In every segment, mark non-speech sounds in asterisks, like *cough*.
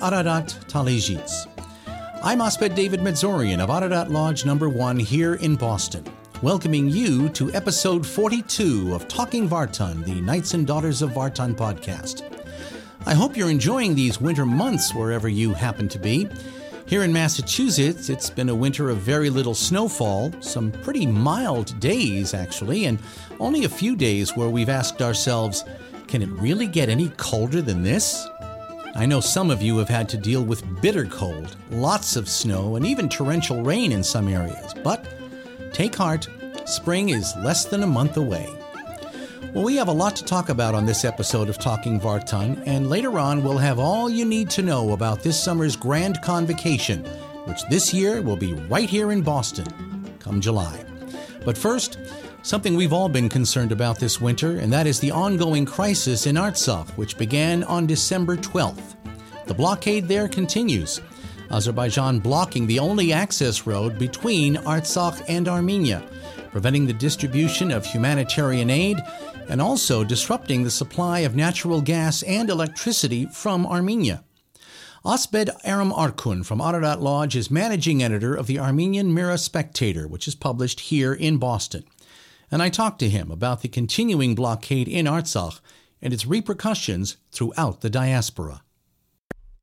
Ararat. I'm Asbed David Medzorian of Ararat Lodge number 1 here in Boston, welcoming you to episode 42 of Talking Vartan, the Knights and Daughters of Vartan podcast. I hope you're enjoying these winter months wherever you happen to be. Here in Massachusetts, it's been a winter of very little snowfall, some pretty mild days, actually, and only a few days where we've asked ourselves, can it really get any colder than this? I know some of you have had to deal with bitter cold, lots of snow, and even torrential rain in some areas, but take heart, spring is less than a month away. Well, we have a lot to talk about on this episode of Talking Vartan, and later on we'll have all you need to know about this summer's Grand Convocation, which this year will be right here in Boston, come July. But first, something we've all been concerned about this winter, and that is the ongoing crisis in Artsakh, which began on December 12th. The blockade there continues, Azerbaijan blocking the only access road between Artsakh and Armenia, preventing the distribution of humanitarian aid and also disrupting the supply of natural gas and electricity from Armenia. Asbed Aram Arkun from Ararat Lodge is managing editor of the Armenian Mirror Spectator, which is published here in Boston. And I talked to him about the continuing blockade in Artsakh and its repercussions throughout the diaspora.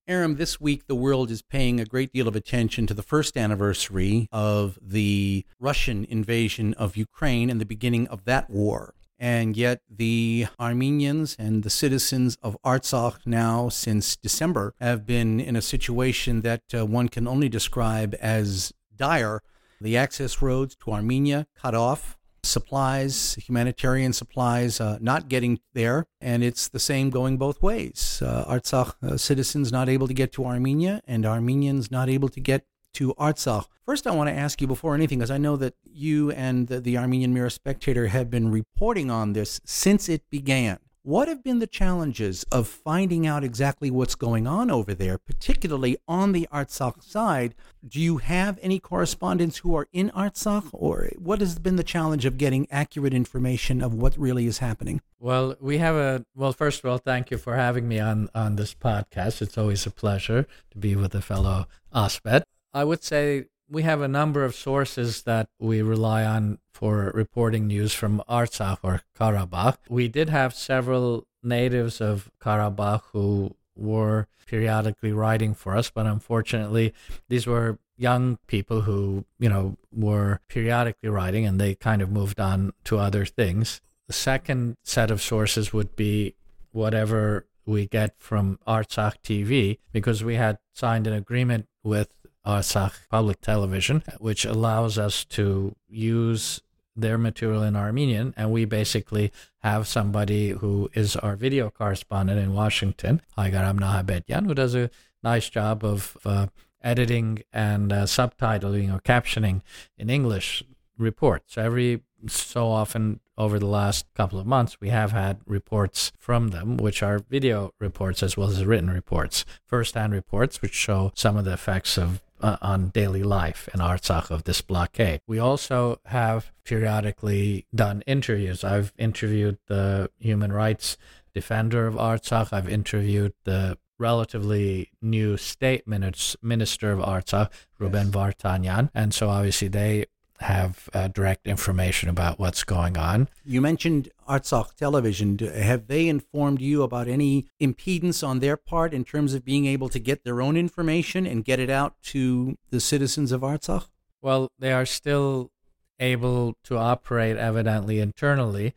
Aram, this week the world is paying a great deal of attention to the first anniversary of the Russian invasion of Ukraine and the beginning of that war. And yet, the Armenians and the citizens of Artsakh now, since December, have been in a situation that uh, one can only describe as dire. The access roads to Armenia cut off, supplies, humanitarian supplies, uh, not getting there. And it's the same going both ways. Uh, Artsakh uh, citizens not able to get to Armenia, and Armenians not able to get to Artsakh. First, I want to ask you before anything, because I know that you and the, the Armenian Mirror Spectator have been reporting on this since it began. What have been the challenges of finding out exactly what's going on over there, particularly on the Artsakh side? Do you have any correspondents who are in Artsakh, or what has been the challenge of getting accurate information of what really is happening? Well, we have a well. First of all, thank you for having me on on this podcast. It's always a pleasure to be with a fellow Asbed. I would say we have a number of sources that we rely on for reporting news from Artsakh or Karabakh. We did have several natives of Karabakh who were periodically writing for us, but unfortunately, these were young people who, you know, were periodically writing and they kind of moved on to other things. The second set of sources would be whatever we get from Artsakh TV because we had signed an agreement with Artsakh Public Television, which allows us to use their material in Armenian, and we basically have somebody who is our video correspondent in Washington, Haykaram Nahapetyan, who does a nice job of uh, editing and uh, subtitling or captioning in English reports. So every so often over the last couple of months, we have had reports from them, which are video reports as well as written reports, first-hand reports, which show some of the effects of uh, on daily life in Artsakh of this blockade. We also have periodically done interviews. I've interviewed the human rights defender of Artsakh. I've interviewed the relatively new state minister of Artsakh, Ruben yes. Vardanyan. And so obviously they have uh, direct information about what's going on. You mentioned Artsakh Television. Have they informed you about any impedance on their part in terms of being able to get their own information and get it out to the citizens of Artsakh? Well, they are still able to operate evidently internally.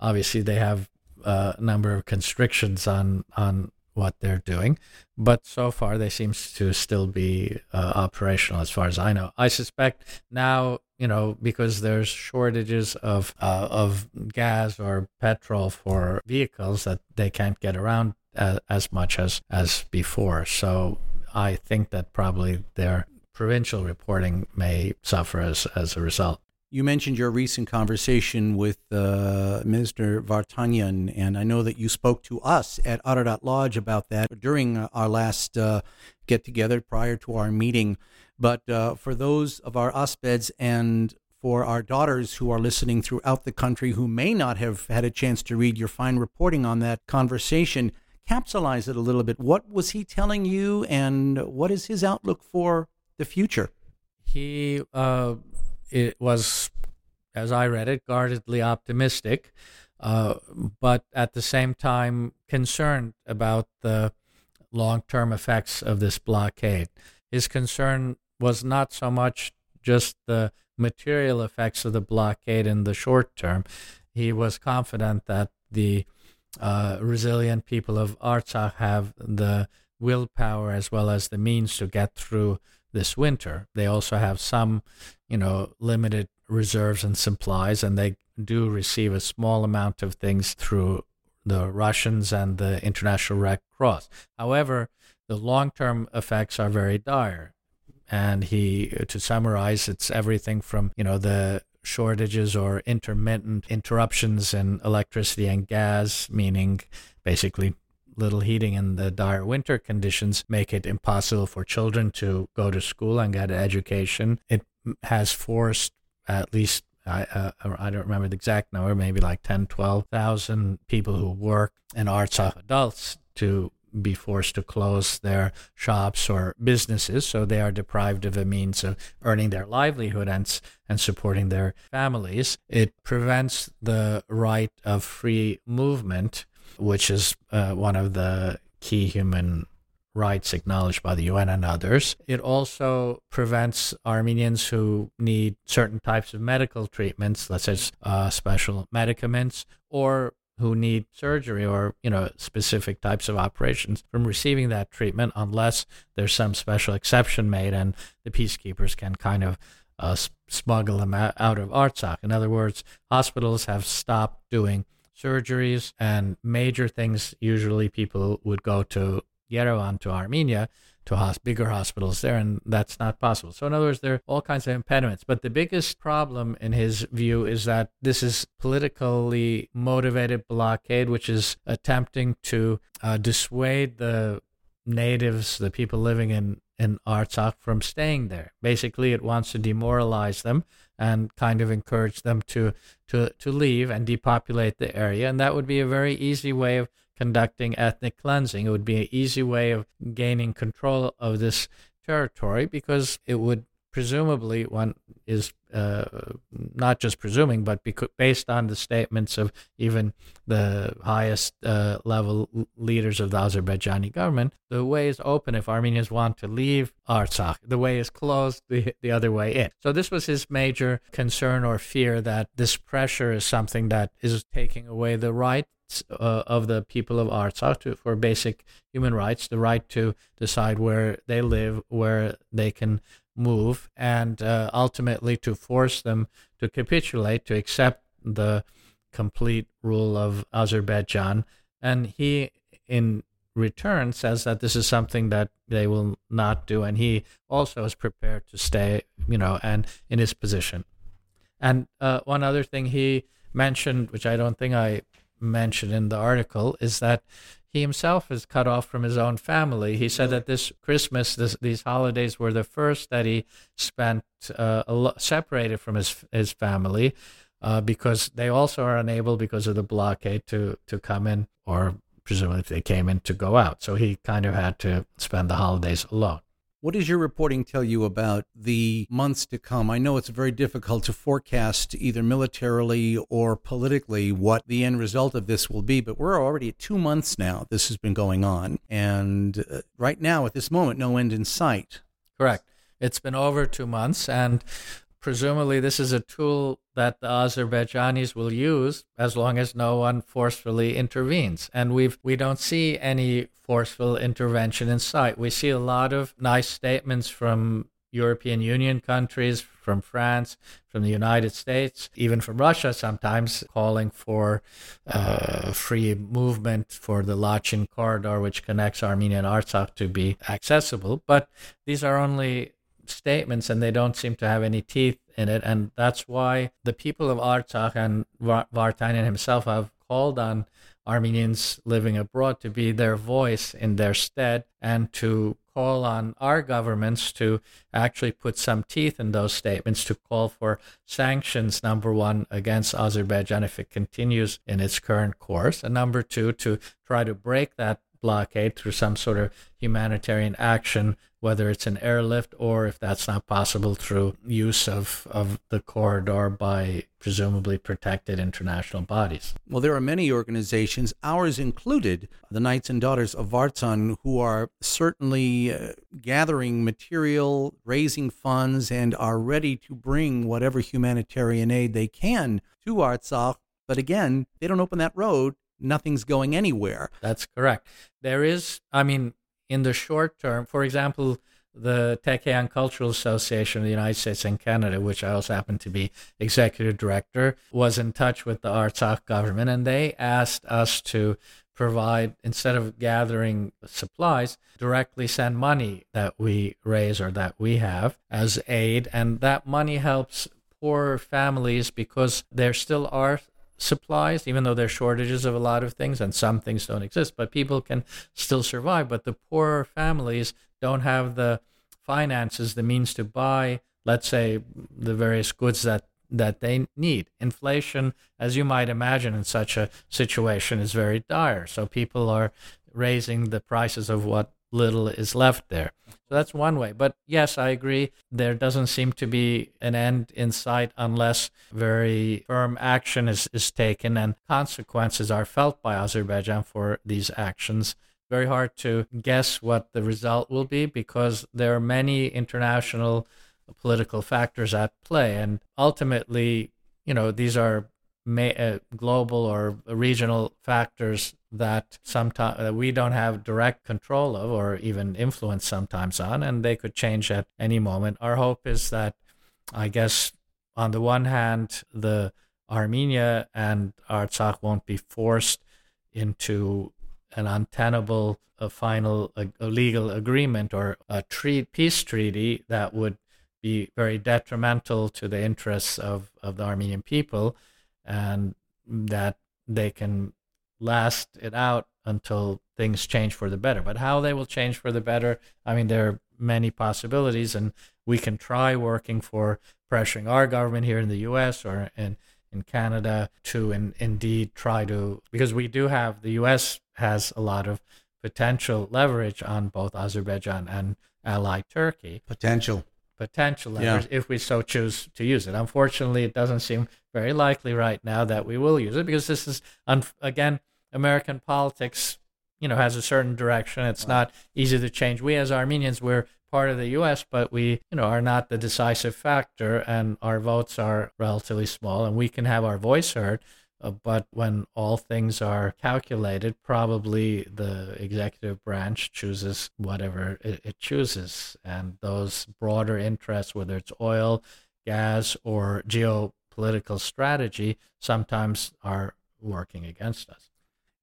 Obviously, they have uh, a number of constrictions on on what they're doing, but so far they seem to still be uh, operational as far as I know. I suspect now you know, because there's shortages of uh, of gas or petrol for vehicles that they can't get around as, as much as as before. So I think that probably their provincial reporting may suffer as as a result. You mentioned your recent conversation with uh, Minister Vardanyan, and I know that you spoke to us at Ararat Lodge about that during our last uh, get together prior to our meeting. But uh, for those of our Asbeds and for our daughters who are listening throughout the country who may not have had a chance to read your fine reporting on that conversation. Capsulize it a little bit. What was he telling you, and what is his outlook for the future? He uh, it was, as I read it, guardedly optimistic, uh, but at the same time concerned about the long-term effects of this blockade. His concern was not so much just the material effects of the blockade in the short term. He was confident that the uh, resilient people of Artsakh have the willpower as well as the means to get through this winter. They also have some, you know, limited reserves and supplies, and they do receive a small amount of things through the Russians and the International Red Cross. However, the long term effects are very dire. And he, to summarize, it's everything from, you know, the shortages or intermittent interruptions in electricity and gas, meaning basically little heating in the dire winter conditions make it impossible for children to go to school and get an education. It has forced at least I, uh, I don't remember the exact number, maybe like 10, 12,000 people who work in Artsakh adults to be forced to close their shops or businesses. So they are deprived of a means of earning their livelihood and, and supporting their families. It prevents the right of free movement, which is uh, one of the key human rights acknowledged by the UN and others. It also prevents Armenians who need certain types of medical treatments, let's say uh, special medicaments, or who need surgery or you know specific types of operations from receiving that treatment unless there's some special exception made and the peacekeepers can kind of uh, smuggle them out of Artsakh. In other words, hospitals have stopped doing surgeries and major things. Usually, people would go to Yerevan to Armenia to hosp- bigger hospitals there, and that's not possible. So, in other words, there are all kinds of impediments. But the biggest problem, in his view, is that this is politically motivated blockade, which is attempting to uh, dissuade the natives, the people living in in Artsakh, from staying there. Basically, it wants to demoralize them and kind of encourage them to to to leave and depopulate the area, and that would be a very easy way of conducting ethnic cleansing. It would be an easy way of gaining control of this territory because it would presumably one is uh, not just presuming, but because, based on the statements of even the highest uh, level leaders of the Azerbaijani government, the way is open if Armenians want to leave Artsakh. The way is closed the, the other way in. So this was his major concern or fear that this pressure is something that is taking away the right uh, of the people of Artsakh to, for basic human rights, the right to decide where they live, where they can move, and uh, ultimately to force them to capitulate, to accept the complete rule of Azerbaijan. And he, in return, says that this is something that they will not do, and he also is prepared to stay, you know, and in his position. And uh, one other thing he mentioned, which I don't think I mentioned in the article is that he himself is cut off from his own family. He said that this Christmas, this, these holidays were the first that he spent uh, lo- separated from his his family, uh, because they also are unable because of the blockade to to come in, or presumably if they came in to go out. So he kind of had to spend the holidays alone. What does your reporting tell you about the months to come? I know it's very difficult to forecast either militarily or politically what the end result of this will be, but we're already at two months now. This has been going on. And uh, right now, at this moment, no end in sight. Correct. It's been over two months. And presumably this is a tool that the Azerbaijanis will use as long as no one forcefully intervenes. And we've we don't see any forceful intervention in sight. We see a lot of nice statements from European Union countries, from France, from the United States, even from Russia sometimes, calling for uh, free movement for the Lachin corridor, which connects Armenia and Artsakh, to be accessible. But these are only statements and they don't seem to have any teeth in it. And that's why the people of Artsakh and Vardanyan himself have called on Armenians living abroad to be their voice in their stead and to call on our governments to actually put some teeth in those statements to call for sanctions, number one, against Azerbaijan if it continues in its current course, and number two, to try to break that blockade through some sort of humanitarian action, whether it's an airlift or if that's not possible through use of, of the corridor by presumably protected international bodies. Well, there are many organizations, ours included, the Knights and Daughters of Vartan, who are certainly uh, gathering material, raising funds, and are ready to bring whatever humanitarian aid they can to Artsakh. But again, they don't open that road nothing's going anywhere. That's correct. There is, I mean, in the short term, for example, the Tekeyan Cultural Association of the United States and Canada, which I also happen to be executive director, was in touch with the Artsakh government and they asked us to provide, instead of gathering supplies, directly send money that we raise or that we have as aid. And that money helps poor families because there still are supplies, even though there's shortages of a lot of things and some things don't exist, but people can still survive. But the poorer families don't have the finances, the means to buy, let's say, the various goods that that they need. Inflation, as you might imagine in such a situation, is very dire. So people are raising the prices of what little is left there. So that's one way. But yes, I agree. There doesn't seem to be an end in sight unless very firm action is, is taken and consequences are felt by Azerbaijan for these actions. Very hard to guess what the result will be because there are many international political factors at play. And ultimately, you know, these are uh, global or regional factors that sometimes that we don't have direct control of or even influence sometimes on, and they could change at any moment. Our hope is that, I guess, on the one hand, the Armenia and Artsakh won't be forced into an untenable a final a, a legal agreement or a treat, peace treaty that would be very detrimental to the interests of, of the Armenian people and that they can last it out until things change for the better. But how they will change for the better, I mean, there are many possibilities, and we can try working for pressuring our government here in the U.S. or in in Canada to in, indeed try to because we do have the U.S. has a lot of potential leverage on both Azerbaijan and ally Turkey. Potential potential leverage yeah. if we so choose to use it. Unfortunately, it doesn't seem very likely right now that we will use it because this is, again, American politics. You know, has a certain direction. It's not easy to change. We as Armenians, we're part of the U.S., but we, you know, are not the decisive factor, and our votes are relatively small, and we can have our voice heard uh, but when all things are calculated, probably the executive branch chooses whatever it, chooses. And those broader interests, whether it's oil, gas, or geopolitical strategy, sometimes are working against us.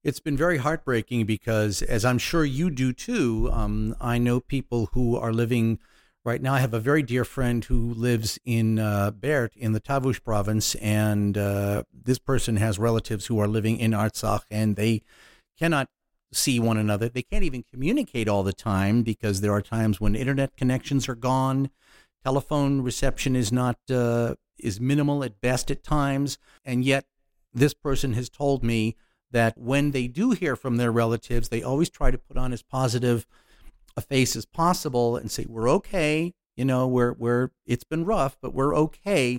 It's been very heartbreaking because, as I'm sure you do too, um, I know people who are living Right now, I have a very dear friend who lives in uh, Berd in the Tavush province, and uh, this person has relatives who are living in Artsakh, and they cannot see one another. They can't even communicate all the time because there are times when internet connections are gone, telephone reception is not uh, is minimal at best at times, and yet this person has told me that when they do hear from their relatives, they always try to put on as positive a face as possible and say we're okay. You know, we're we're it's been rough, but we're okay,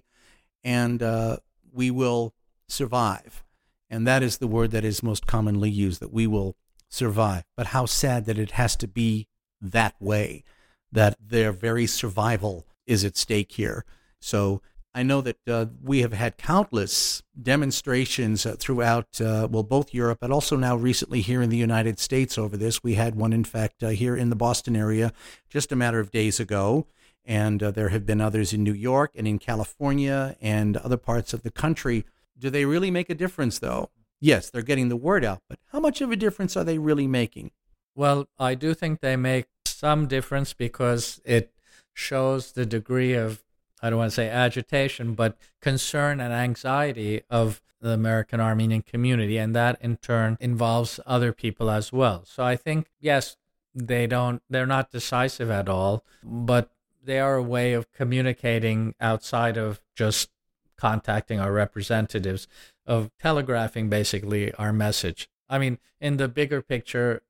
and uh, we will survive. And that is the word that is most commonly used that we will survive. But how sad that it has to be that way, that their very survival is at stake here. So I know that uh, we have had countless demonstrations uh, throughout, uh, well, both Europe, but also now recently here in the United States over this. We had one, in fact, uh, here in the Boston area just a matter of days ago. And uh, there have been others in New York and in California and other parts of the country. Do they really make a difference, though? Yes, they're getting the word out, but how much of a difference are they really making? Well, I do think they make some difference because it shows the degree of I don't want to say agitation, but concern and anxiety of the American Armenian community. And that in turn involves other people as well. So I think, yes, they don't they're not decisive at all, but they are a way of communicating outside of just contacting our representatives, of telegraphing basically our message. I mean, in the bigger picture,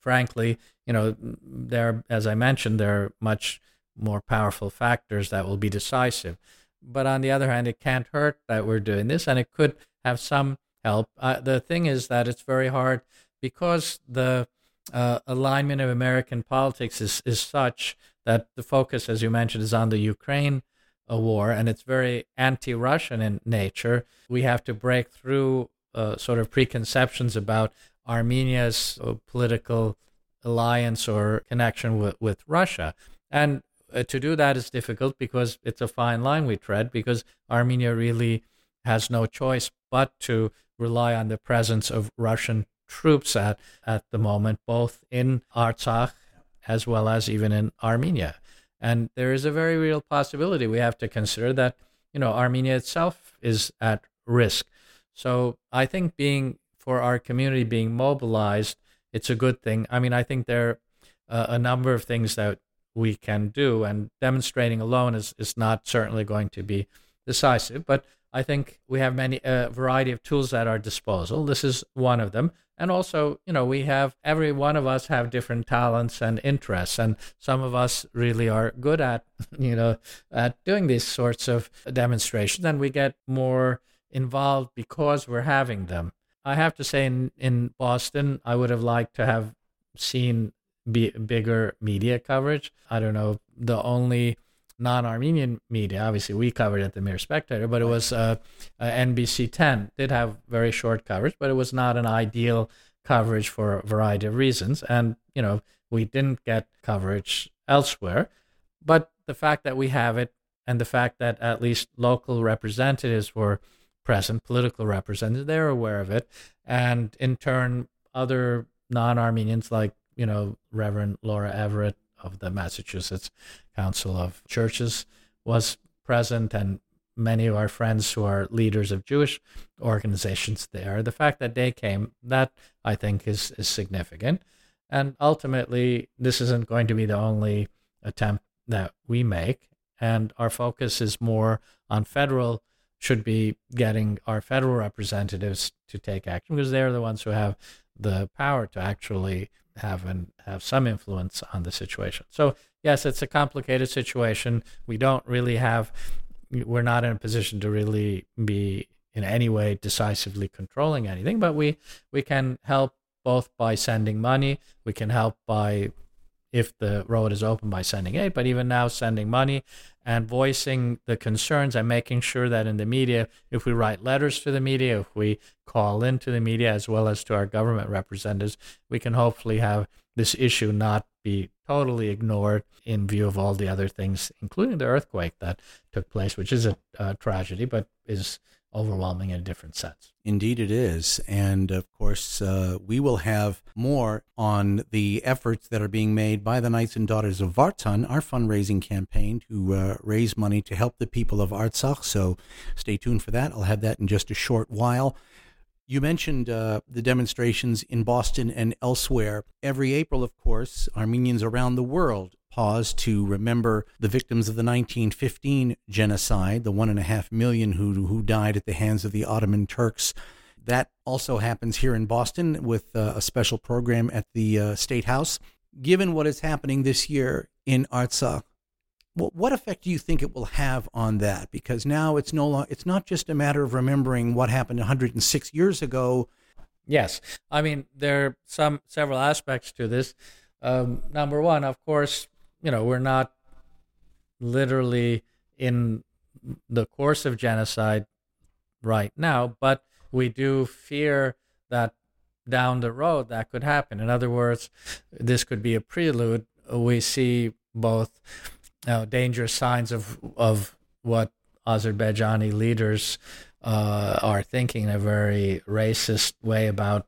frankly, you know, there, as I mentioned, there are much more powerful factors that will be decisive. But on the other hand, it can't hurt that we're doing this, and it could have some help. Uh, the thing is that it's very hard because the uh, alignment of American politics is, is such that the focus, as you mentioned, is on the Ukraine uh, war, and it's very anti Russian in nature. We have to break through uh, sort of preconceptions about Armenia's uh, political alliance or connection with, with Russia. And uh, to do that is difficult because it's a fine line we tread because Armenia really has no choice but to rely on the presence of Russian troops at, at the moment, both in Artsakh as well as even in Armenia. And there is a very real possibility we have to consider that, you know, Armenia itself is at risk. So I think being for our community being mobilized, it's a good thing. I mean, I think there are a number of things that we can do, and demonstrating alone is, is not certainly going to be decisive. But I think we have many a uh, variety of tools at our disposal. This is one of them. And also, you know, we have every one of us have different talents and interests, and some of us really are good at, *laughs* you know, at doing these sorts of demonstrations, and we get more involved because we're having them. I have to say, in in Boston, I would have liked to have seen be, bigger media coverage. I don't know. The only non-Armenian media. Obviously, we covered it the Mirror Spectator, but it was uh, uh, NBC 10 did have very short coverage, but it was not an ideal coverage for a variety of reasons. And you know, we didn't get coverage elsewhere. But the fact that we have it, and the fact that at least local representatives were present, political representatives, they're aware of it, and in turn, other non-Armenians like you know Reverend Laura Everett of the Massachusetts Council of Churches was present, and many of our friends who are leaders of Jewish organizations there. The fact that they came, that I think is, is significant. And ultimately, this isn't going to be the only attempt that we make. And our focus is more on federal, should be getting our federal representatives to take action because they're the ones who have the power to actually have and have some influence on the situation. So yes, it's a complicated situation. We don't really have, we're not in a position to really be in any way decisively controlling anything, but we we can help both by sending money. We can help by if the road is open by sending aid, but even now sending money and voicing the concerns and making sure that in the media, if we write letters to the media, if we call into the media as well as to our government representatives, we can hopefully have this issue not be totally ignored in view of all the other things, including the earthquake that took place, which is a, a tragedy, but is overwhelming in a different sense. Indeed, it is. And of course, uh, we will have more on the efforts that are being made by the Knights and Daughters of Vartan, our fundraising campaign to uh, raise money to help the people of Artsakh. So stay tuned for that. I'll have that in just a short while. You mentioned uh, the demonstrations in Boston and elsewhere. Every April, of course, Armenians around the world pause to remember the victims of the 1915 genocide, the one and a half million who, who died at the hands of the Ottoman Turks. That also happens here in Boston with uh, a special program at the uh, State House. Given what is happening this year in Artsakh, well, what effect do you think it will have on that? Because now it's no longer, it's not just a matter of remembering what happened 106 years ago. Yes, I mean there are some several aspects to this. Um, number one, of course, you know, we're not literally in the course of genocide right now, but we do fear that down the road that could happen. In other words, this could be a prelude. We see both know, dangerous signs of of what Azerbaijani leaders uh, are thinking in a very racist way about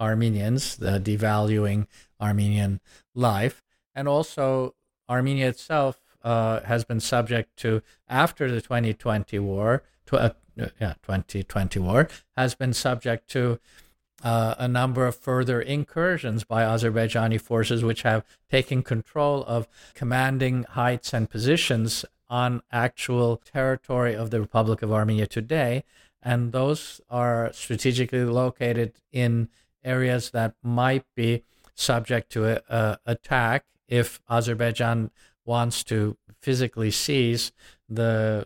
Armenians, the devaluing Armenian life, and also Armenia itself uh, has been subject to, after the 2020 war, to, uh, yeah, 2020 war, has been subject to uh, a number of further incursions by Azerbaijani forces, which have taken control of commanding heights and positions on actual territory of the Republic of Armenia today. And those are strategically located in areas that might be subject to a, a attack if Azerbaijan wants to physically seize the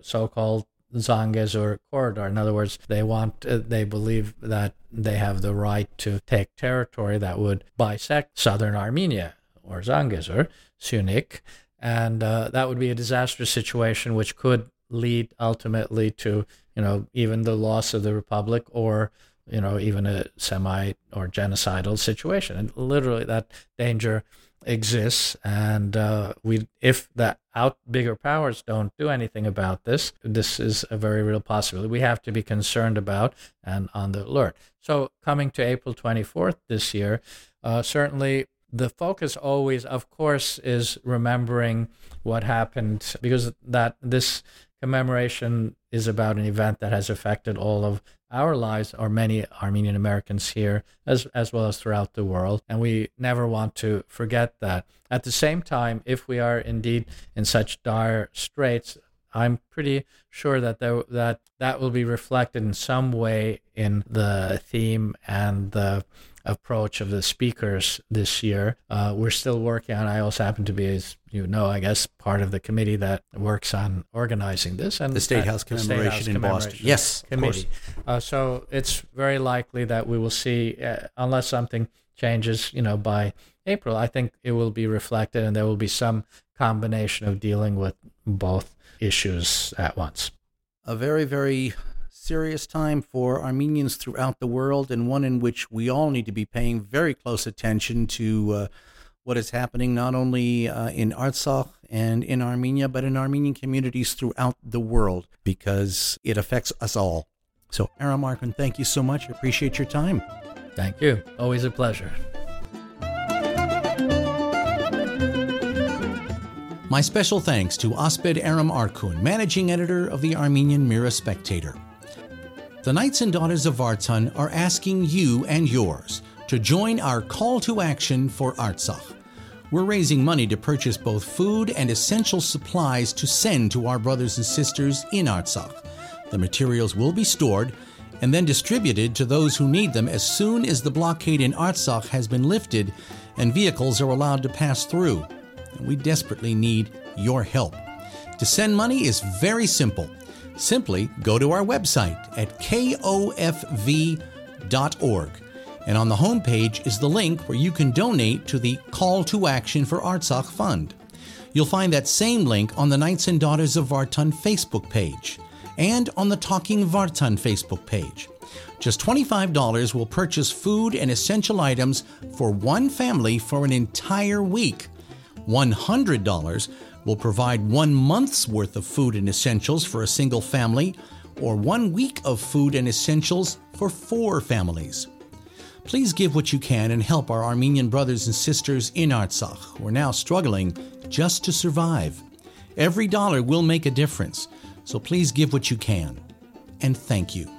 so-called Zangezur corridor. In other words, they want, uh, they believe that they have the right to take territory that would bisect southern Armenia or Zangezur, Syunik, and uh, that would be a disastrous situation, which could lead ultimately to, you know, even the loss of the republic or you know, even a semi or genocidal situation. And literally, that danger exists. And uh, we, if the out bigger powers don't do anything about this, this is a very real possibility. We have to be concerned about and on the alert. So, coming to April 24th this year, uh, certainly the focus always, of course, is remembering what happened because that this commemoration is about an event that has affected all of our lives or many Armenian Americans here as as well as throughout the world and we never want to forget that. At the same time if we are indeed in such dire straits I'm pretty sure that there, that that will be reflected in some way in the theme and the approach of the speakers this year. Uh, we're still working on. I also happen to be, as you know, I guess, part of the committee that works on organizing this and the State House commemoration State House in Boston. Yes, committee. Uh, so it's very likely that we will see, uh, unless something changes, you know, by April. I think it will be reflected, and there will be some combination of dealing with both issues at once. A very, very serious time for Armenians throughout the world, and one in which we all need to be paying very close attention to uh, what is happening not only uh, in Artsakh and in Armenia, but in Armenian communities throughout the world because it affects us all. So, Aram Arkun, thank you so much. I appreciate your time. Thank you. Always a pleasure. My special thanks to Asbed Aram Arkun, managing editor of the Armenian Mirror Spectator the Knights and Daughters of Vartan are asking you and yours to join our call to action for Artsakh. We're raising money to purchase both food and essential supplies to send to our brothers and sisters in Artsakh. The materials will be stored and then distributed to those who need them as soon as the blockade in Artsakh has been lifted and vehicles are allowed to pass through. We desperately need your help. To send money is very simple. Simply go to our website at kofv.org. And on the homepage is the link where you can donate to the Call to Action for Artsakh Fund. You'll find that same link on the Knights and Daughters of Vartan Facebook page and on the Talking Vartan Facebook page. Just $25 will purchase food and essential items for one family for an entire week. $100 will provide one month's worth of food and essentials for a single family, or one week of food and essentials for four families. Please give what you can and help our Armenian brothers and sisters in Artsakh who are now struggling just to survive. Every dollar will make a difference, so please give what you can. And thank you.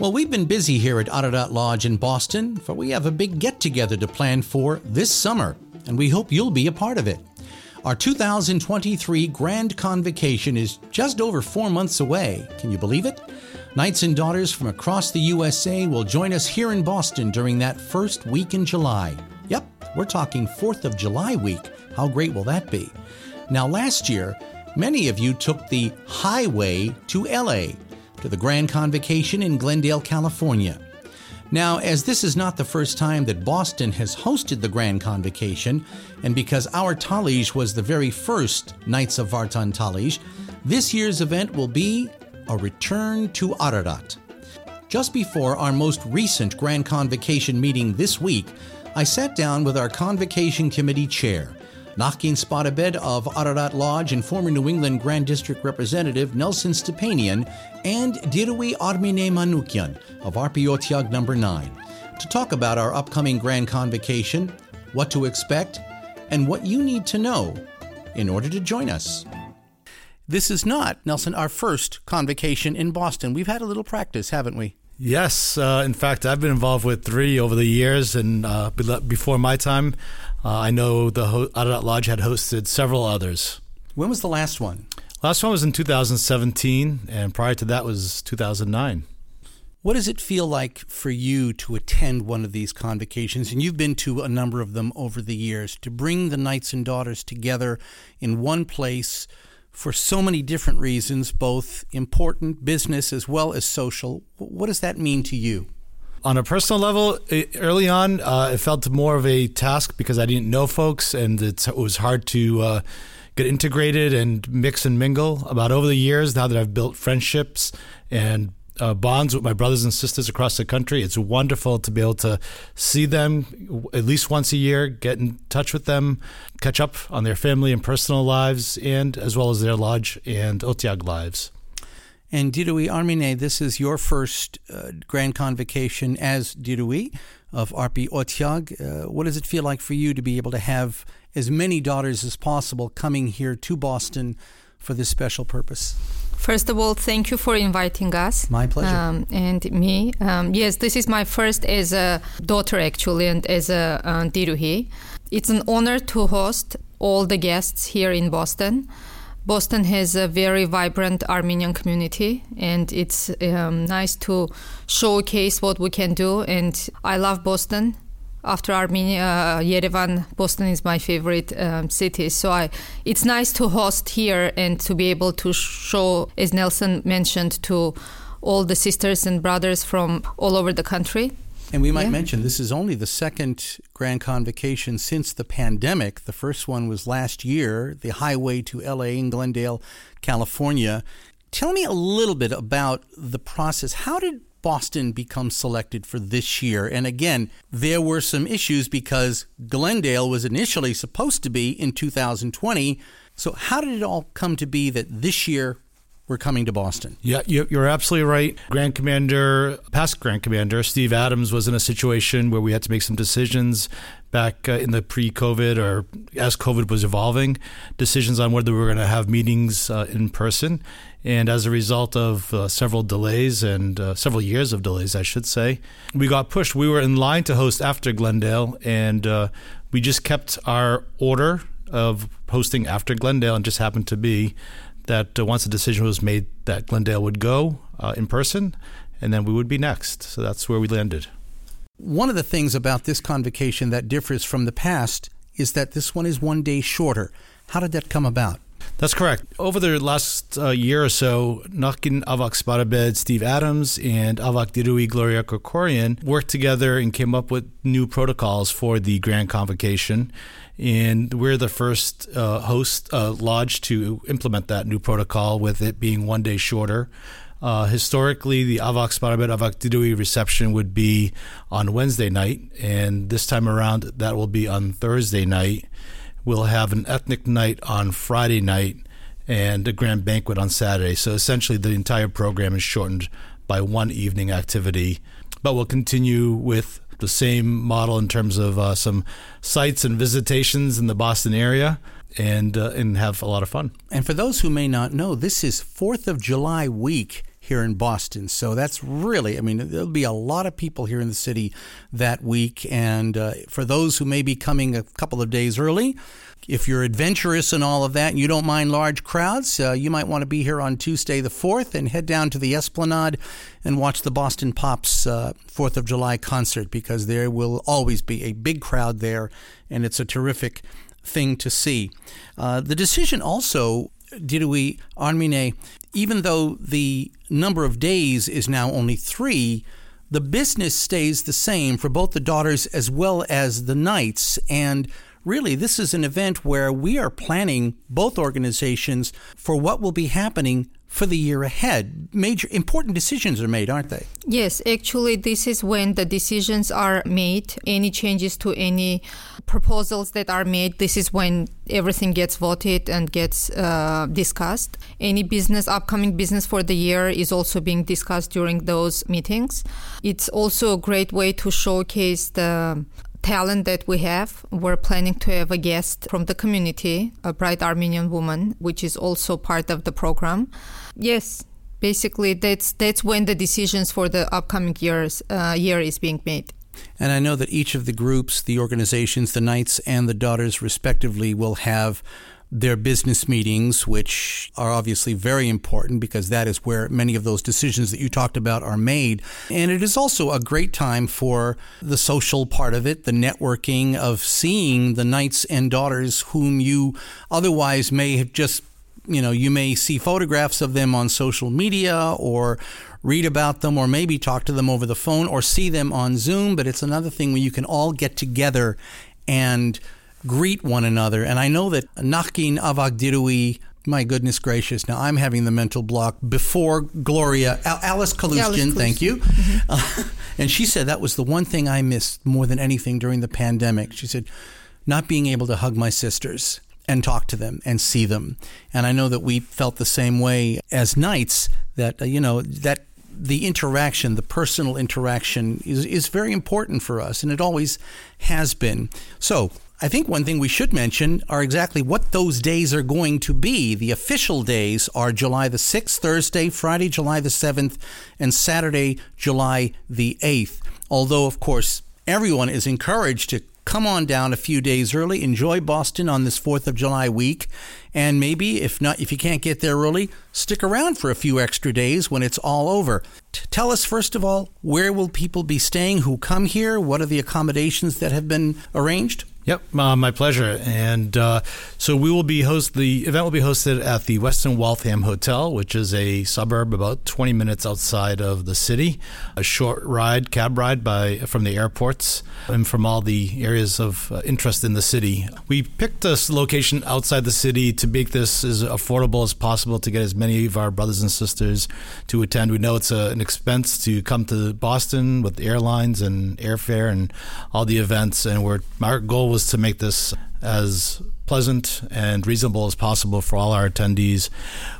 Well, we've been busy here at Ararat Lodge in Boston, for we have a big get together to plan for this summer, and we hope you'll be a part of it. Our 2023 Grand Convocation is just over four months away. Can you believe it? Knights and daughters from across the USA will join us here in Boston during that first week in July. Yep, we're talking 4th of July week. How great will that be? Now, last year, many of you took the highway to LA to the Grand Convocation in Glendale, California. Now, as this is not the first time that Boston has hosted the Grand Convocation, and because our Talij was the very first Knights of Vartan Talij, this year's event will be a return to Ararat. Just before our most recent Grand Convocation meeting this week, I sat down with our Convocation Committee Chair, Nakhkin Spadabed of Ararat Lodge and former New England Grand District Representative Nelson Stepanian and Dirui Armine Manukyan of Arpi Otyag number 9 to talk about our upcoming Grand Convocation, what to expect, and what you need to know in order to join us. this is not, Nelson, our first convocation in Boston. We've had a little practice, haven't we? Yes. Uh, in fact, I've been involved with three over the years, and uh, before my time, uh, I know the Ho- Ararat Lodge had hosted several others. When was the last one? Last one was in 2017, and prior to that was 2009. What does it feel like for you to attend one of these convocations? And you've been to a number of them over the years, to bring the knights and daughters together in one place for so many different reasons, both important, business, as well as social. What does that mean to you? On a personal level, it, early on, uh, it felt more of a task because I didn't know folks, and it was hard to uh, get integrated and mix and mingle. About over the years, now that I've built friendships and uh, bonds with my brothers and sisters across the country. It's wonderful to be able to see them at least once a year, get in touch with them, catch up on their family and personal lives, and as well as their lodge and Otyag lives. And Dirui Armine, this is your first uh, Grand Convocation as Dirui of Arpi Otyag. Uh, what does it feel like for you to be able to have as many daughters as possible coming here to Boston for this special purpose? First of all, thank you for inviting us. My pleasure. Um, and me. Um, yes, this is my first as a daughter, actually, and as a uh, Diruhi. It's an honor to host all the guests here in Boston. Boston has a very vibrant Armenian community, and it's um, nice to showcase what we can do. And I love Boston after Armenia, uh, Yerevan, Boston is my favorite um, city. So I, it's nice to host here and to be able to show, as Nelson mentioned, to all the sisters and brothers from all over the country. And we might yeah. mention this is only the second Grand Convocation since the pandemic. The first one was last year, the highway to LA in Glendale, California. Tell me a little bit about the process. How did Boston become selected for this year. And again, there were some issues because Glendale was initially supposed to be in 2020. So, how did it all come to be that this year we're coming to Boston? Yeah, you're absolutely right. Grand Commander, past Grand Commander Steve Adams was in a situation where we had to make some decisions back uh, in the pre-COVID or as COVID was evolving, decisions on whether we were going to have meetings uh, in person. And as a result of uh, several delays and uh, several years of delays, I should say, we got pushed. We were in line to host after Glendale, and uh, we just kept our order of hosting after Glendale, and just happened to be that uh, once a decision was made that Glendale would go uh, in person, and then we would be next. So that's where we landed. One of the things about this convocation that differs from the past is that this one is one day shorter. How did that come about? That's correct. Over the last uh, year or so, Nakin Avak Sparabed, Steve Adams, and Avak Dirui Gloria Kokorian worked together and came up with new protocols for the Grand Convocation. And we're the first uh, host uh, lodge to implement that new protocol, with it being one day shorter. Uh, historically, the Avak Sparabed Avak Dirui reception would be on Wednesday night, and this time around, that will be on Thursday night. We'll have an ethnic night on Friday night and a grand banquet on Saturday. So essentially, the entire program is shortened by one evening activity. But we'll continue with the same model in terms of uh, some sites and visitations in the Boston area and uh, and have a lot of fun. And for those who may not know, this is 4th of July week here in Boston. So that's really, I mean, there'll be a lot of people here in the city that week. And uh, for those who may be coming a couple of days early, if you're adventurous and all of that and you don't mind large crowds, uh, you might want to be here on Tuesday the 4th and head down to the Esplanade and watch the Boston Pops uh, 4th of July concert because there will always be a big crowd there and it's a terrific thing to see. Uh, the decision also, did we, Armine, even though the number of days is now only three, the business stays the same for both the daughters as well as the knights. And really, this is an event where we are planning both organizations for what will be happening for the year ahead. Major important decisions are made, aren't they? Yes, actually, this is when the decisions are made. Any changes to any proposals that are made, this is when everything gets voted and gets uh, discussed. Any business, upcoming business for the year, is also being discussed during those meetings. It's also a great way to showcase the talent that we have. We're planning to have a guest from the community, a bright Armenian woman, which is also part of the program. Yes, basically that's that's when the decisions for the upcoming years uh, year is being made. And I know that each of the groups, the organizations, the Knights and the Daughters, respectively, will have their business meetings, which are obviously very important because that is where many of those decisions that you talked about are made. And it is also a great time for the social part of it, the networking of seeing the knights and daughters whom you otherwise may have just you know, you may see photographs of them on social media or read about them or maybe talk to them over the phone or see them on Zoom, but it's another thing when you can all get together and greet one another. And I know that Nakin Avagdirui, my goodness gracious, now I'm having the mental block before Gloria, Al- Alice Kalushkin, thank you. Mm-hmm. Uh, *laughs* and she said that was the one thing I missed more than anything during the pandemic. She said, not being able to hug my sisters and talk to them and see them. And I know that we felt the same way as knights that, uh, you know, that the interaction, the personal interaction is, is very important for us, and it always has been. So, I think one thing we should mention are exactly what those days are going to be. The official days are July the 6th, Thursday, Friday, July the 7th, and Saturday, July the 8th. Although, of course, everyone is encouraged to come on down a few days early, enjoy Boston on this 4th of July week, and maybe if not if you can't get there early, stick around for a few extra days when it's all over. T- tell us first of all, where will people be staying who come here? What are the accommodations that have been arranged? Yep, uh, my pleasure. And uh, so we will be host. The event will be hosted at the Weston Waltham Hotel, which is a suburb about 20 minutes outside of the city. A short ride, cab ride by from the airports and from all the areas of uh, interest in the city. We picked a location outside the city to make this as affordable as possible to get as many of our brothers and sisters to attend. We know it's a, an expense to come to Boston with airlines and airfare and all the events, and we're our goal was to make this as pleasant and reasonable as possible for all our attendees.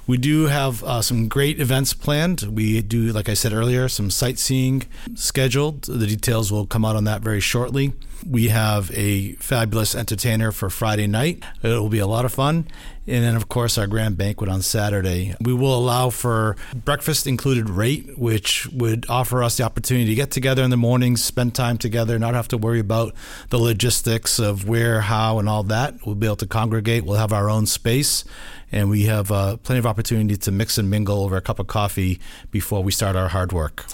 We do have uh, some great events planned. We do, like I said earlier, some sightseeing scheduled. The details will come out on that very shortly. We have a fabulous entertainer for Friday night. It will be a lot of fun. And then, of course, our grand banquet on Saturday. We will allow for breakfast included rate, which would offer us the opportunity to get together in the mornings, spend time together, not have to worry about the logistics of where, how, and all that. We'll be able to congregate. We'll have our own space and we have uh, plenty of opportunity to mix and mingle over a cup of coffee before we start our hard work.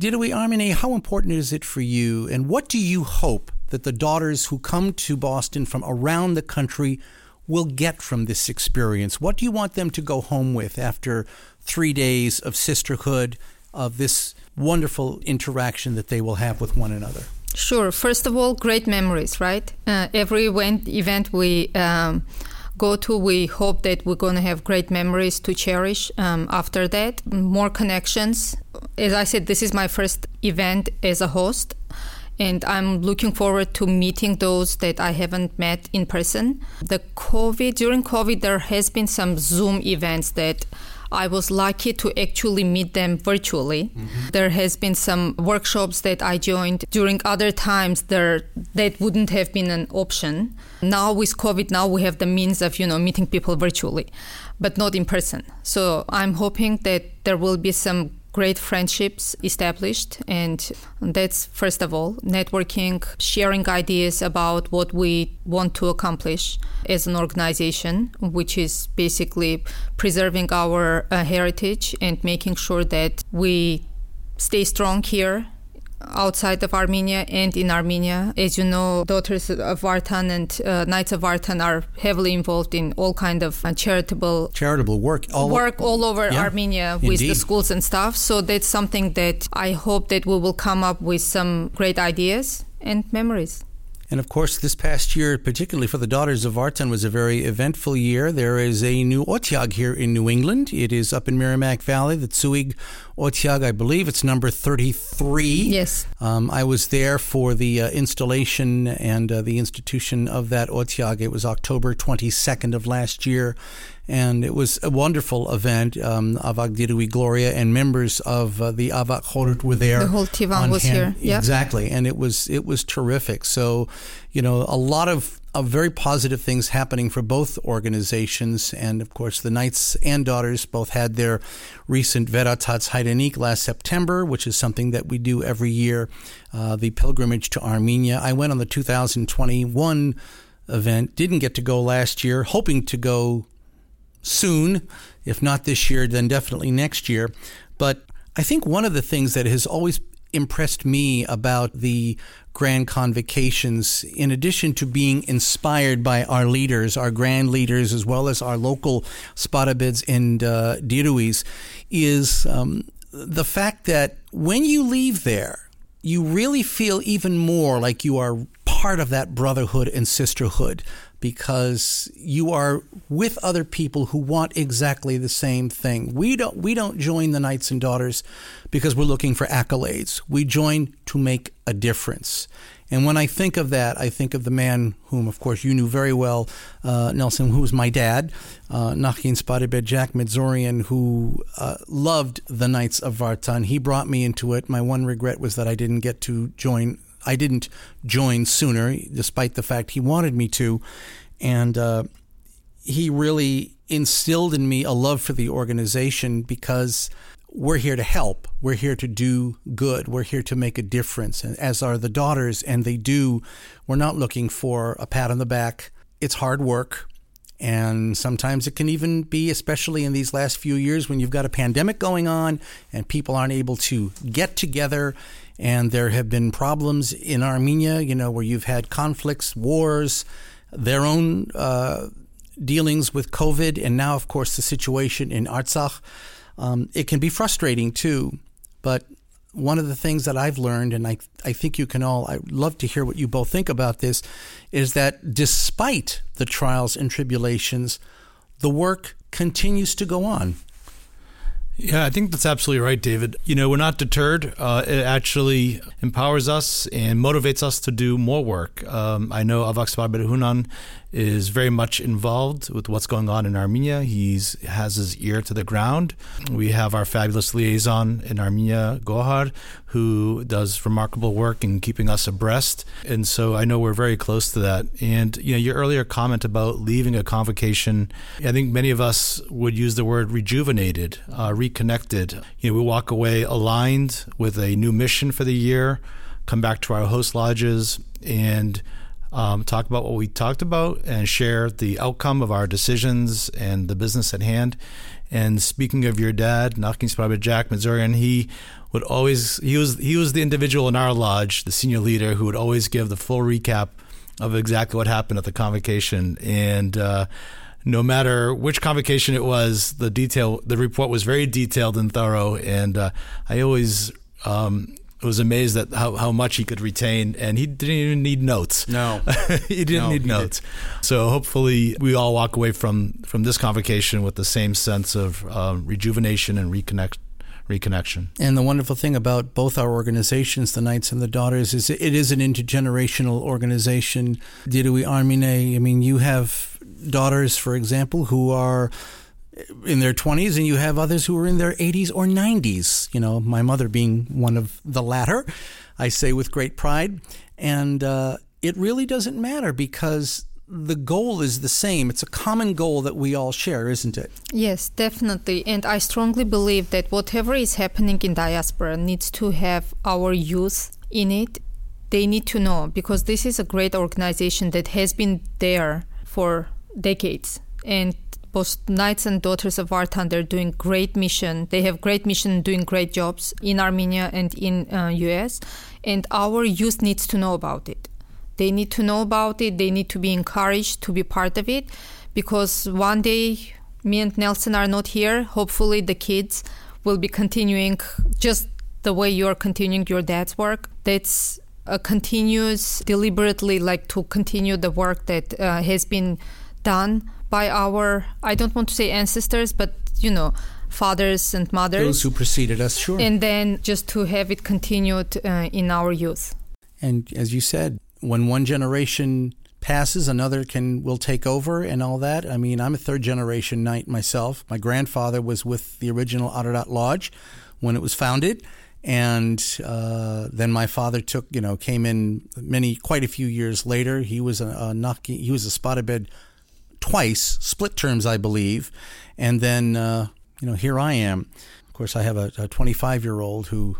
Dirui Armine, how important is it for you, and what do you hope that the daughters who come to Boston from around the country will get from this experience? What do you want them to go home with after three days of sisterhood, of this wonderful interaction that they will have with one another? Sure. First of all, great memories, right? Uh, every event, event we um, go to, we hope that we're going to have great memories to cherish um, after that. More connections. As I said, this is my first event as a host. And I'm looking forward to meeting those that I haven't met in person. The COVID, during COVID, there has been some Zoom events that I was lucky to actually meet them virtually. Mm-hmm. There has been some workshops that I joined during other times there that wouldn't have been an option. Now with COVID, now we have the means of you know meeting people virtually, but not in person. So I'm hoping that there will be some great friendships established. And that's, first of all, networking, sharing ideas about what we want to accomplish as an organization, which is basically preserving our uh, heritage and making sure that we stay strong here outside of Armenia and in Armenia. As you know, Daughters of Vartan and uh, Knights of Vartan are heavily involved in all kind of uh, charitable charitable work all work all over yeah, Armenia with indeed. the schools and stuff. So that's something that I hope that we will come up with some great ideas and memories. And of course, this past year, particularly for the Daughters of Vartan, was a very eventful year. There is a new Otyag here in New England. It is up in Merrimack Valley, the Tsuig Otyag. I believe it's number 33. Yes. Um, I was there for the uh, installation and uh, the institution of that Otyag. It was October 22nd of last year, and it was a wonderful event. Um, Avak Dirui Gloria and members of uh, the Avak Chorut were there. The whole Tivan was hand. here. Yeah. Exactly, and it was it was terrific. So, you know, a lot of of very positive things happening for both organizations. And of course, the Knights and Daughters both had their recent Veritas Hayrenik last September, which is something that we do every year, uh, the pilgrimage to Armenia. I went on the 2021 event, didn't get to go last year, hoping to go soon. If not this year, then definitely next year. But I think one of the things that has always impressed me about the Grand Convocations, in addition to being inspired by our leaders, our grand leaders, as well as our local Sparabeds and uh, Diruis, is um, the fact that when you leave there, you really feel even more like you are part of that brotherhood and sisterhood because you are with other people who want exactly the same thing. We don't we don't join the knights and daughters because we're looking for accolades. We join to make a difference. And when I think of that, I think of the man whom, of course, you knew very well, uh, Nelson, who was my dad, uh, Nachin Sparabed Jack Medzorian, who uh, loved the Knights of Vartan. He brought me into it. My one regret was that I didn't get to join I didn't join sooner, despite the fact he wanted me to. And uh, he really instilled in me a love for the organization because we're here to help. We're here to do good. We're here to make a difference. As are the daughters, and they do. We're not looking for a pat on the back. It's hard work. And sometimes it can even be, especially in these last few years when you've got a pandemic going on and people aren't able to get together. And there have been problems in Armenia, you know, where you've had conflicts, wars, their own uh, dealings with COVID, and now, of course, the situation in Artsakh. Um, it can be frustrating too. But one of the things that I've learned, and I, I think you can all, I'd love to hear what you both think about this, is that despite the trials and tribulations, the work continues to go on. Yeah, I think that's absolutely right, David. You know, we're not deterred. Uh, it actually empowers us and motivates us to do more work. Um, I know Avak Hunan is very much involved with what's going on in Armenia. He's has his ear to the ground. We have our fabulous liaison in Armenia, Gohar, who does remarkable work in keeping us abreast. And so I know we're very close to that. And you know, your earlier comment about leaving a convocation, I think many of us would use the word rejuvenated, uh, reconnected. You know, we walk away aligned with a new mission for the year, come back to our host lodges and um, talk about what we talked about and share the outcome of our decisions and the business at hand. And speaking of your dad, Nakin Sparabed Jack Medzorian, he would always he was he was the individual in our lodge, the senior leader, who would always give the full recap of exactly what happened at the convocation. And uh, no matter which convocation it was, the detail the report was very detailed and thorough. And uh, I always um, was amazed at how, how much he could retain, and he didn't even need notes. No, *laughs* he didn't No, need he notes. So hopefully, we all walk away from from this convocation with the same sense of um, rejuvenation and reconnect reconnection. And the wonderful thing about both our organizations, the Knights and the Daughters, is it is an intergenerational organization. Dirui Armine, I mean, you have daughters, for example, who are in their 20s, and you have others who are in their 80s or 90s. You know, my mother being one of the latter, I say with great pride. And uh, it really doesn't matter because the goal is the same. It's a common goal that we all share, isn't it? Yes, definitely. And I strongly believe that whatever is happening in diaspora needs to have our youth in it. They need to know because this is a great organization that has been there for decades. And both Knights and Daughters of Vartan, they're doing great mission. They have great mission, doing great jobs in Armenia and in uh, US. And our youth needs to know about it. They need to know about it. They need to be encouraged to be part of it because one day me and Nelson are not here. Hopefully, the kids will be continuing just the way you're continuing your dad's work. That's a continuous, deliberately, like to continue the work that uh, has been done by our I don't want to say ancestors, but you know, fathers and mothers. Those who preceded us, sure. and then just to have it continued uh, in our youth. And as you said, when one generation passes, another can will take over and all that. I mean, I'm a third generation knight myself. My grandfather was with the original Ararat Lodge when it was founded, and uh, then my father took, you know, came in many, quite a few years later. He was a, a Naki, he was a Sparabed twice, split terms, I believe, and then uh, you know here I am. Of course, I have a 25 year old who,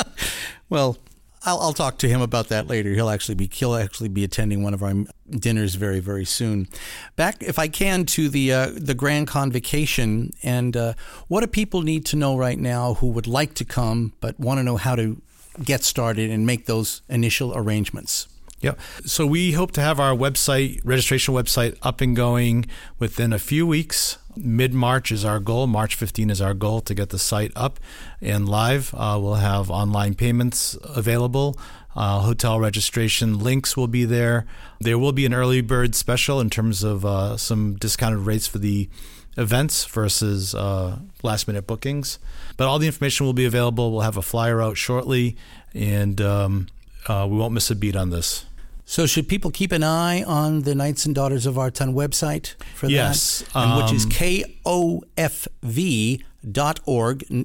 *laughs* well, I'll, I'll talk to him about that later. He'll actually be he'll actually be attending one of our dinners very very soon. Back, if I can, to the uh, the Grand Convocation and uh, what do people need to know right now who would like to come but want to know how to get started and make those initial arrangements. Yep. So we hope to have our website, registration website, up and going within a few weeks. Mid March is our goal. March 15 is our goal to get the site up and live. Uh, we'll have online payments available. Uh, hotel registration links will be there. There will be an early bird special in terms of uh, some discounted rates for the events versus uh, last minute bookings. But all the information will be available. We'll have a flyer out shortly, and um, uh, we won't miss a beat on this. So, should people keep an eye on the Knights and Daughters of Vartan website for this? yes, that? Um, which is um, kofv.org.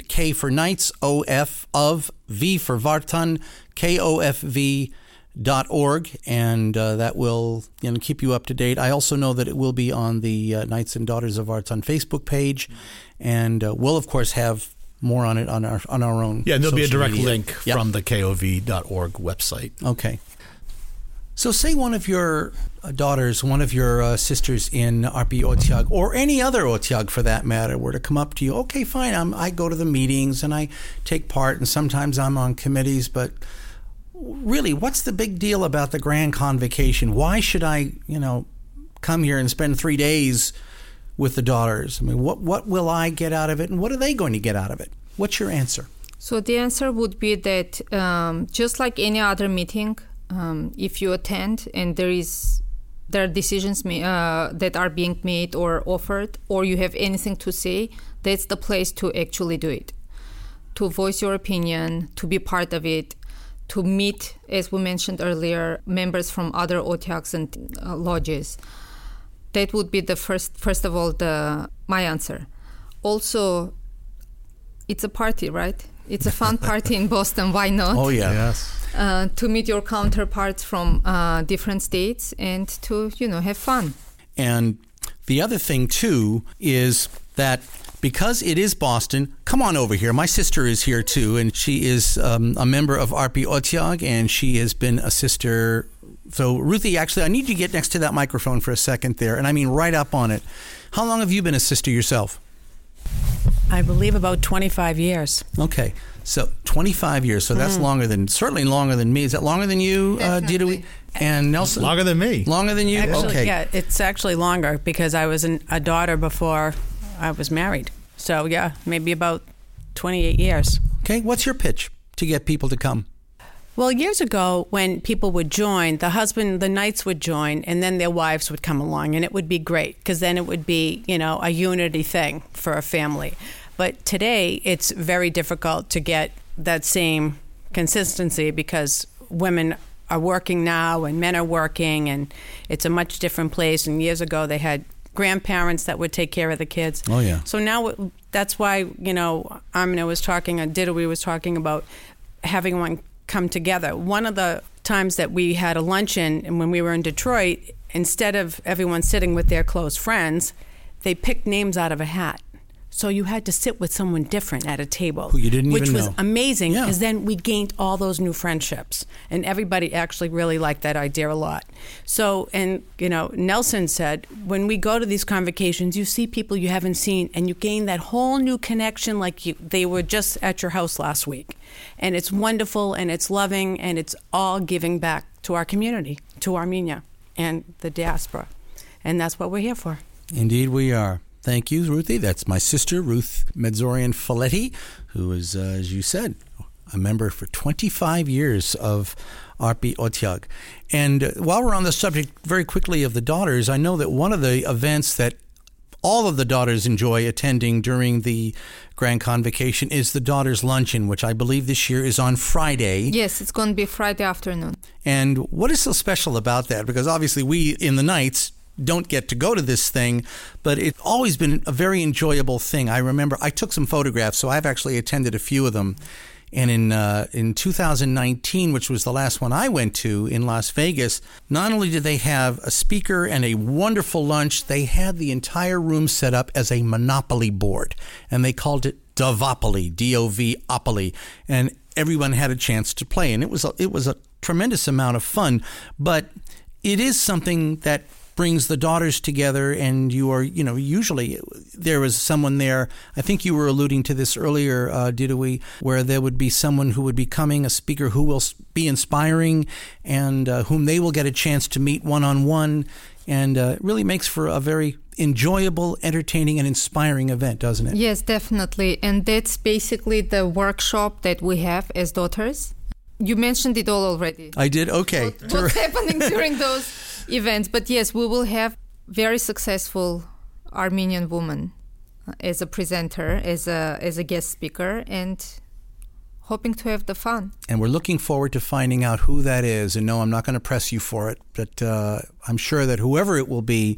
K for Knights, OF of V for Vartan, kofv.org, and uh, that will you know, keep you up to date. I also know that it will be on the uh, Knights and Daughters of Vartan Facebook page, and uh, we'll, of course, have more on it on our on our own. Yeah, there'll be a direct media. link Yep. from the kov.org website. Okay. So, say one of your uh, daughters, one of your uh, sisters in Arpi Otyag, or any other Otyag for that matter, were to come up to you. Okay, fine. I'm, I go to the meetings and I take part, and sometimes I'm on committees. But really, what's the big deal about the Grand Convocation? Why should I, you know, come here and spend three days with the daughters? I mean, what what will I get out of it, and what are they going to get out of it? What's your answer? So the answer would be that um, just like any other meeting, um, if you attend and there is there are decisions uh, that are being made or offered, or you have anything to say, that's the place to actually do it. To voice your opinion, to be part of it, to meet, as we mentioned earlier, members from other Otyags and uh, lodges. That would be the first. First of all, the my answer. Also, it's a party, right? It's a fun *laughs* party in Boston. Why not? Oh yeah. Yes. Uh, to meet your counterparts from uh, different states and to you know have fun. And the other thing too is that because it is Boston, come on over here. My sister is here too, and she is um, a member of Arpi Otyag, and she has been a sister. So, Ruthie, actually, I need you to get next to that microphone for a second there, and I mean right up on it. How long have you been a sister yourself? I believe about 25 years. Okay, so 25 years. So that's longer than certainly longer than me. Is that longer than you, uh, Definitely. Dirui? And Nelson? Longer than me. Longer than you? Actually, okay. yeah, it's actually longer because I was an, a daughter before I was married. So, yeah, maybe about 28 years. Okay, what's your pitch to get people to come? Well, years ago, when people would join, the husband, the knights would join, and then their wives would come along, and it would be great because then it would be, you know, a unity thing for a family. But today, it's very difficult to get that same consistency because women are working now and men are working, and it's a much different place. And years ago, they had grandparents that would take care of the kids. Oh, yeah. So now that's why you know Armina was talking, uh, Dirui was talking about having one come together. One of the times that we had a luncheon, and when we were in Detroit, instead of everyone sitting with their close friends, they picked names out of a hat. So you had to sit with someone different at a table, Who you didn't which even was know. amazing Yeah. because then we gained all those new friendships, and everybody actually really liked that idea a lot. So, and you know, Nelson said when we go to these convocations, you see people you haven't seen, and you gain that whole new connection, like you, they were just at your house last week, and it's wonderful, and it's loving, and it's all giving back to our community, to Armenia, and the diaspora, and that's what we're here for. Indeed, we are. Thank you, Ruthie. That's my sister, Ruth Medzorian Folletti, who is, uh, as you said, a member for 25 years of Arpi Otyag. And uh, while we're on the subject very quickly of the daughters, I know that one of the events that all of the daughters enjoy attending during the Grand Convocation is the Daughters Luncheon, which I believe this year is on Friday. Yes, it's going to be Friday afternoon. And what is so special about that? Because obviously, we in the Knights don't get to go to this thing, but it's always been a very enjoyable thing. I remember I took some photographs, so I've actually attended a few of them. And in uh, in 2019, which was the last one I went to in Las Vegas, not only did they have a speaker and a wonderful lunch, they had the entire room set up as a monopoly board, and they called it Dovopoly, D-O-V-opoly, and everyone had a chance to play, and it was a, it was a tremendous amount of fun. But it is something that brings the daughters together and you are you know usually there was someone there. I think you were alluding to this earlier uh, we? where there would be someone who would be coming a speaker who will be inspiring and uh, whom they will get a chance to meet one-on-one and uh, it really makes for a very enjoyable entertaining and inspiring event doesn't it? Yes definitely. And that's basically the workshop that we have as daughters. You mentioned it all already. I did? Okay. What, what's happening *laughs* during those events. But yes, we will have very successful Armenian woman uh, as a presenter, as a as a guest speaker, and hoping to have the fun. And we're looking forward to finding out who that is. And no, I'm not going to press you for it, but uh, I'm sure that whoever it will be,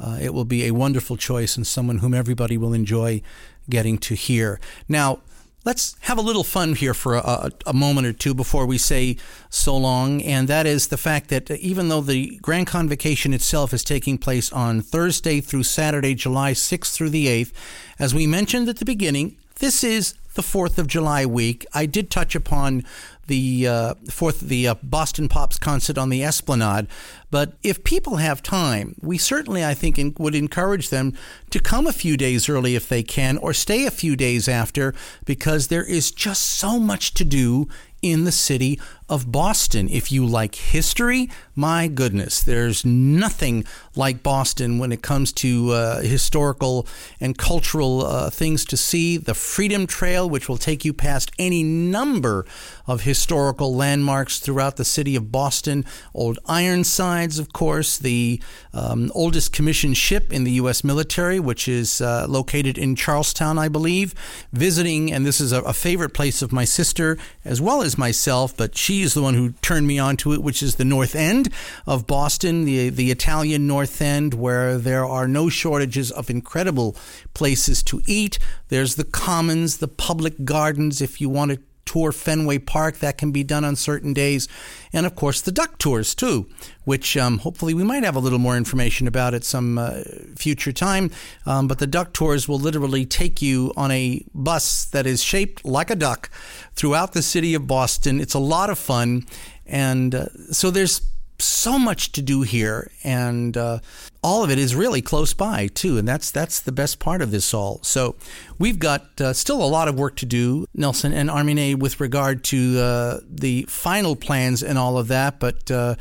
uh, it will be a wonderful choice and someone whom everybody will enjoy getting to hear. Now, Let's have a little fun here for a, a, moment or two before we say so long, and that is the fact that even though the Grand Convocation itself is taking place on Thursday through Saturday, July 6th through the 8th, as we mentioned at the beginning, this is the 4th of July week. I did touch upon the uh, fourth the uh, Boston Pops concert on the Esplanade. But if people have time, we certainly I think in, would encourage them to come a few days early if they can, or stay a few days after, because there is just so much to do in the city of Boston. If you like history, my goodness, there's nothing like Boston when it comes to uh, historical and cultural uh, things to see. The Freedom Trail, which will take you past any number of historical landmarks throughout the city of Boston. Old Ironsides, of course, the um, oldest commissioned ship in the U.S. military, which is uh, located in Charlestown, I believe. Visiting, and this is a, a favorite place of my sister as well as myself, but she is the one who turned me on to it, which is the North End of Boston, the the Italian North End, where there are no shortages of incredible places to eat. There's the Commons, the public gardens, if you want to tour Fenway Park. That can be done on certain days. And of course, the duck tours, too, which um, hopefully we might have a little more information about at some uh, future time. Um, but the duck tours will literally take you on a bus that is shaped like a duck throughout the city of Boston. It's a lot of fun. And uh, so there's so much to do here, and uh, all of it is really close by too, and that's that's the best part of this all. So we've got uh, still a lot of work to do, Nelson and Armine, with regard to uh, the final plans and all of that. But uh,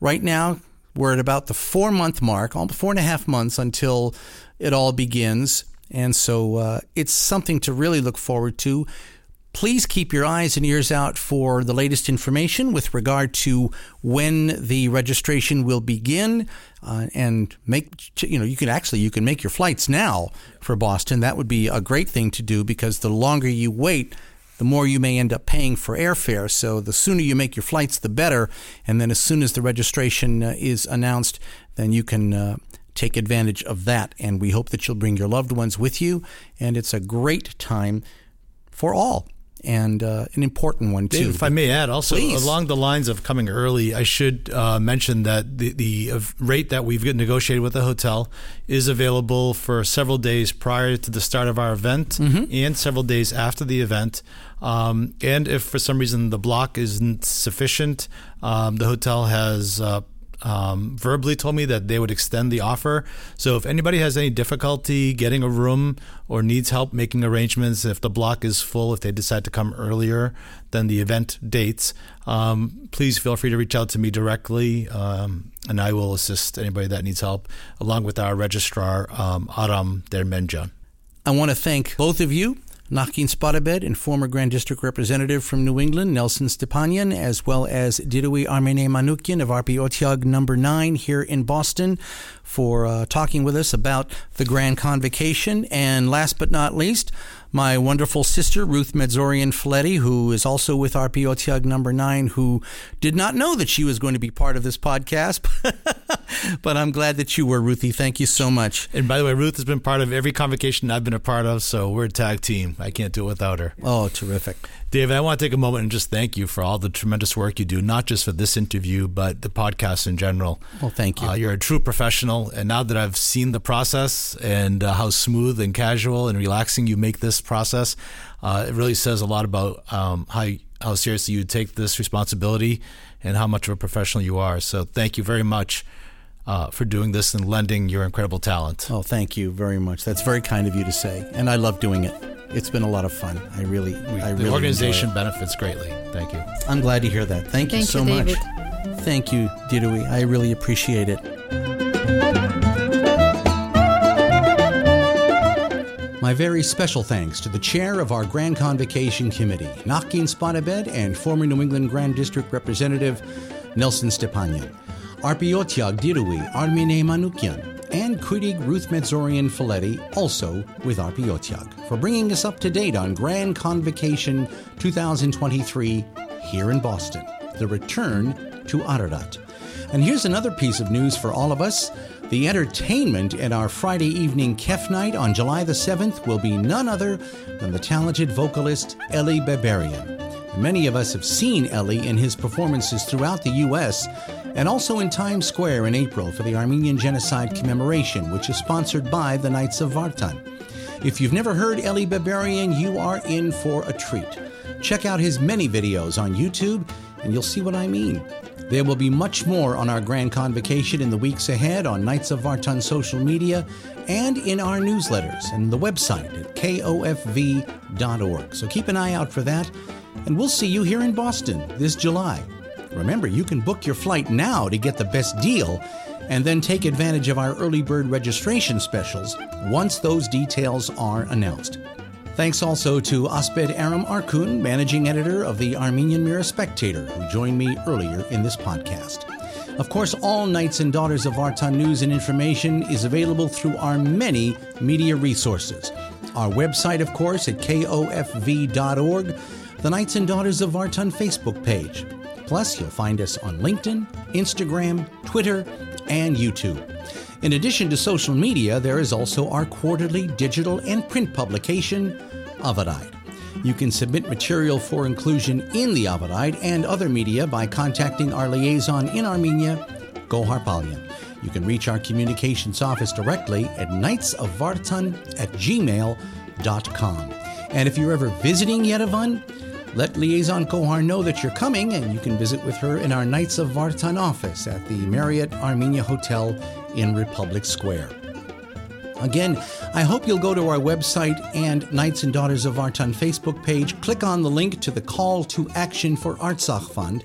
right now we're at about the four month mark, four and a half months until it all begins, and so uh, it's something to really look forward to. Please keep your eyes and ears out for the latest information with regard to when the registration will begin, uh, and make you know you can actually you can make your flights now for Boston. That would be a great thing to do because the longer you wait, the more you may end up paying for airfare. So the sooner you make your flights, the better. And then as soon as the registration uh, is announced, then you can. Uh, take advantage of that. And we hope that you'll bring your loved ones with you. And it's a great time for all and uh, an important one too. Dave, if I may add, also Please. along the lines of coming early, I should uh, mention that the the uh, rate that we've negotiated with the hotel is available for several days prior to the start of our event mm-hmm. and several days after the event. Um, and if for some reason the block isn't sufficient, um, the hotel has uh, um, verbally told me that they would extend the offer. So if anybody has any difficulty getting a room or needs help making arrangements, if the block is full, if they decide to come earlier than the event dates, um, please feel free to reach out to me directly, um, and I will assist anybody that needs help, along with our registrar, um, Aram Dermenjan. I want to thank both of you Nachkin Sparabed and former Grand District Representative from New England, Nelson Stepanyan, as well as Dirui Armine Manukyan of Arpi Otyag number 9 here in Boston for uh, talking with us about the Grand Convocation. And last but not least, my wonderful sister, Ruth Medzorian Folletti, who is also with Arpi Otyag number 9, who did not know that she was going to be part of this podcast. *laughs* but I'm glad that you were, Ruthie. Thank you so much. And by the way, Ruth has been part of every convocation I've been a part of, so we're a tag team. I can't do it without her. Oh, terrific. David, I want to take a moment and just thank you for all the tremendous work you do, not just for this interview, but the podcast in general. Well, thank you. Uh, you're a true professional. And now that I've seen the process and uh, how smooth and casual and relaxing you make this process, uh, it really says a lot about um, how, how seriously you take this responsibility and how much of a professional you are. So thank you very much. Uh, for doing this and lending your incredible talent. Oh, thank you very much. That's very kind of you to say, and I love doing it. It's been a lot of fun. I really, we, I the really organization benefits greatly. Thank you. I'm glad to hear that. Thank, Thank you you, so David. much. Thank you, Dirui. I really appreciate it. My very special thanks to the chair of our Grand Convocation Committee, Nakin Sparabed, and former New England Grand District Representative Nelson Stepanyan, Arpi Otyag Dirui Armine Manukyan, and Kudig Ruth Medzorian Folletti, also with Arpi Otyag, for bringing us up to date on Grand Convocation 2023 here in Boston, the return to Ararat. And here's another piece of news for all of us. The entertainment at our Friday evening Kef night on July the 7th will be none other than the talented vocalist Ellie. And many of us have seen Ellie in his performances throughout the U.S. and also in Times Square in April for the Armenian Genocide Commemoration, which is sponsored by the Knights of Vartan. If you've never heard Eli Beberian, you are in for a treat. Check out his many videos on YouTube, and you'll see what I mean. There will be much more on our Grand Convocation in the weeks ahead on Knights of Vartan social media and in our newsletters and the website at kofv.org. So keep an eye out for that, and we'll see you here in Boston this July. Remember, you can book your flight now to get the best deal and then take advantage of our early bird registration specials once those details are announced. Thanks also to Asbed Aram Arkun, managing editor of the Armenian Mirror Spectator, who joined me earlier in this podcast. Of course, all Knights and Daughters of Vartan news and information is available through our many media resources. Our website, of course, at kofv.org, the Knights and Daughters of Vartan Facebook page. Plus, you'll find us on LinkedIn, Instagram, Twitter, and YouTube. In addition to social media, there is also our quarterly digital and print publication, Avaride. You can submit material for inclusion in the Avaride and other media by contacting our liaison in Armenia, Gohar Palyan. You can reach our communications office directly at knightsofvartan at gmail.com. And if you're ever visiting Yerevan, let Liaison Gohar know that you're coming, and you can visit with her in our Knights of Vartan office at the Marriott Armenia Hotel in Republic Square. Again, I hope you'll go to our website and Knights and Daughters of Vartan Facebook page, click on the link to the Call to Action for Artsakh Fund,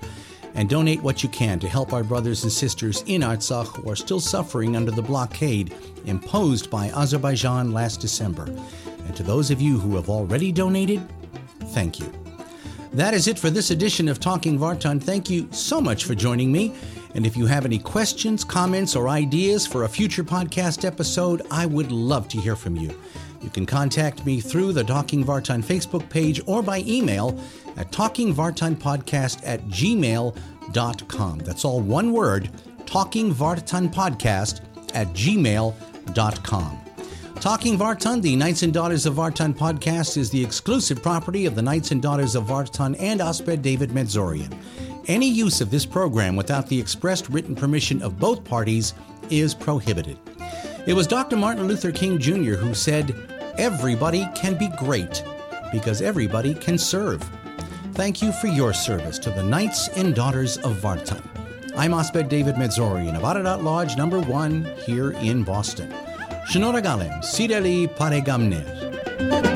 and donate what you can to help our brothers and sisters in Artsakh who are still suffering under the blockade imposed by Azerbaijan last December. And to those of you who have already donated, thank you. That is it for this edition of Talking Vartan. Thank you so much for joining me. And if you have any questions, comments, or ideas for a future podcast episode, I would love to hear from you. You can contact me through the Talking Vartan Facebook page or by email at talkingvartanpodcast at gmail.com. That's all one word, talkingvartanpodcast at gmail.com. Talking Vartan, the Knights and Daughters of Vartan podcast, is the exclusive property of the Knights and Daughters of Vartan and Asbed David Medzorian. Any use of this program without the expressed written permission of both parties is prohibited. It was Dr. Martin Luther King Jr. who said, Everybody can be great because everybody can serve. Thank you for your service to the Knights and Daughters of Vartan. I'm Asbed David Medzorian of Lodge number one here in Boston. Շնորհակալ եմ, սիրելի բարեկամներ։